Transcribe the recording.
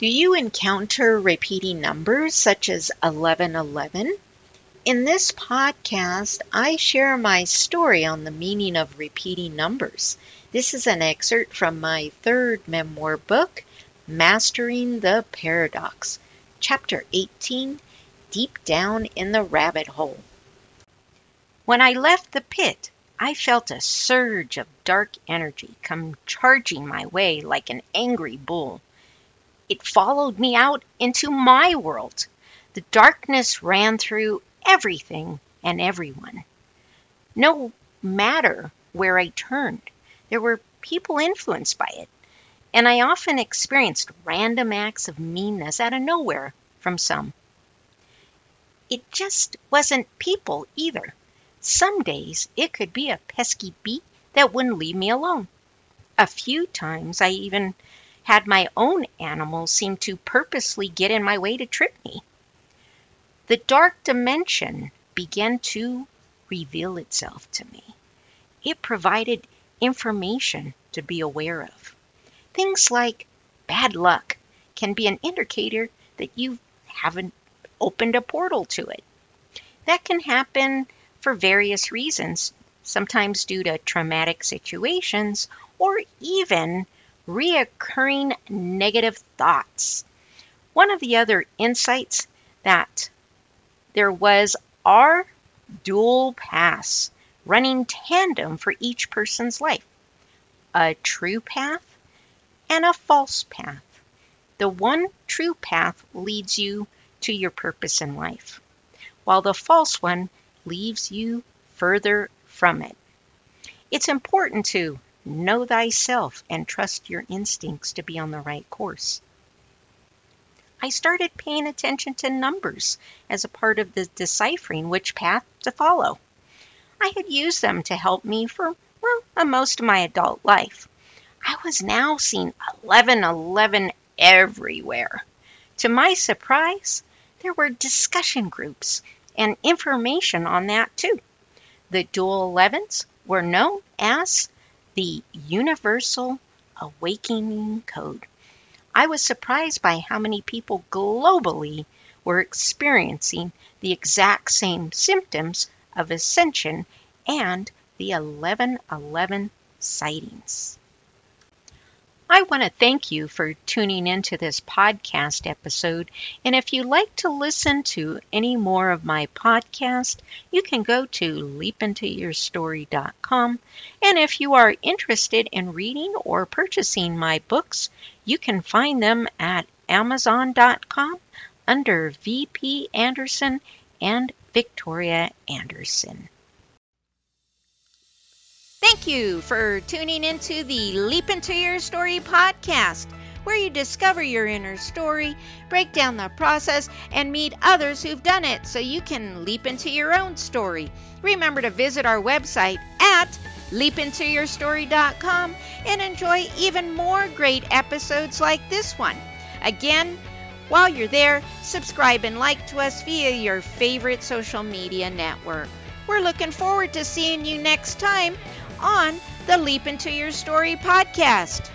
Do you encounter repeating numbers such as 1111? In this podcast, I share my story on the meaning of repeating numbers. This is an excerpt from my third memoir book, Mastering the Paradox, Chapter 18 Deep Down in the Rabbit Hole. When I left the pit, I felt a surge of dark energy come charging my way like an angry bull. It followed me out into my world. The darkness ran through everything and everyone. No matter where I turned, there were people influenced by it, and I often experienced random acts of meanness out of nowhere from some. It just wasn't people either. Some days it could be a pesky bee that wouldn't leave me alone. A few times I even had my own animals seem to purposely get in my way to trip me. The dark dimension began to reveal itself to me. It provided information to be aware of. Things like bad luck can be an indicator that you haven't opened a portal to it. That can happen for various reasons, sometimes due to traumatic situations or even reoccurring negative thoughts. One of the other insights that there was our dual paths running tandem for each person's life a true path and a false path. The one true path leads you to your purpose in life, while the false one leaves you further from it. It's important to Know thyself and trust your instincts to be on the right course. I started paying attention to numbers as a part of the deciphering which path to follow. I had used them to help me for, well, most of my adult life. I was now seeing 1111 everywhere. To my surprise, there were discussion groups and information on that too. The dual 11s were known as the Universal Awakening Code. I was surprised by how many people globally were experiencing the exact same symptoms of ascension and the 1111 sightings. I want to thank you for tuning into this podcast episode. And if you'd like to listen to any more of my podcast, you can go to leapintoyourstory.com. And if you are interested in reading or purchasing my books, you can find them at amazon.com under VP Andersen and Victoria Andersen. Thank you for tuning into the Leap Into Your Story podcast, where you discover your inner story, break down the process, and meet others who've done it so you can leap into your own story. Remember to visit our website at leapintoyourstory.com and enjoy even more great episodes like this one. Again, while you're there, subscribe and like to us via your favorite social media network. We're looking forward to seeing you next time on the Leap Into Your Story podcast.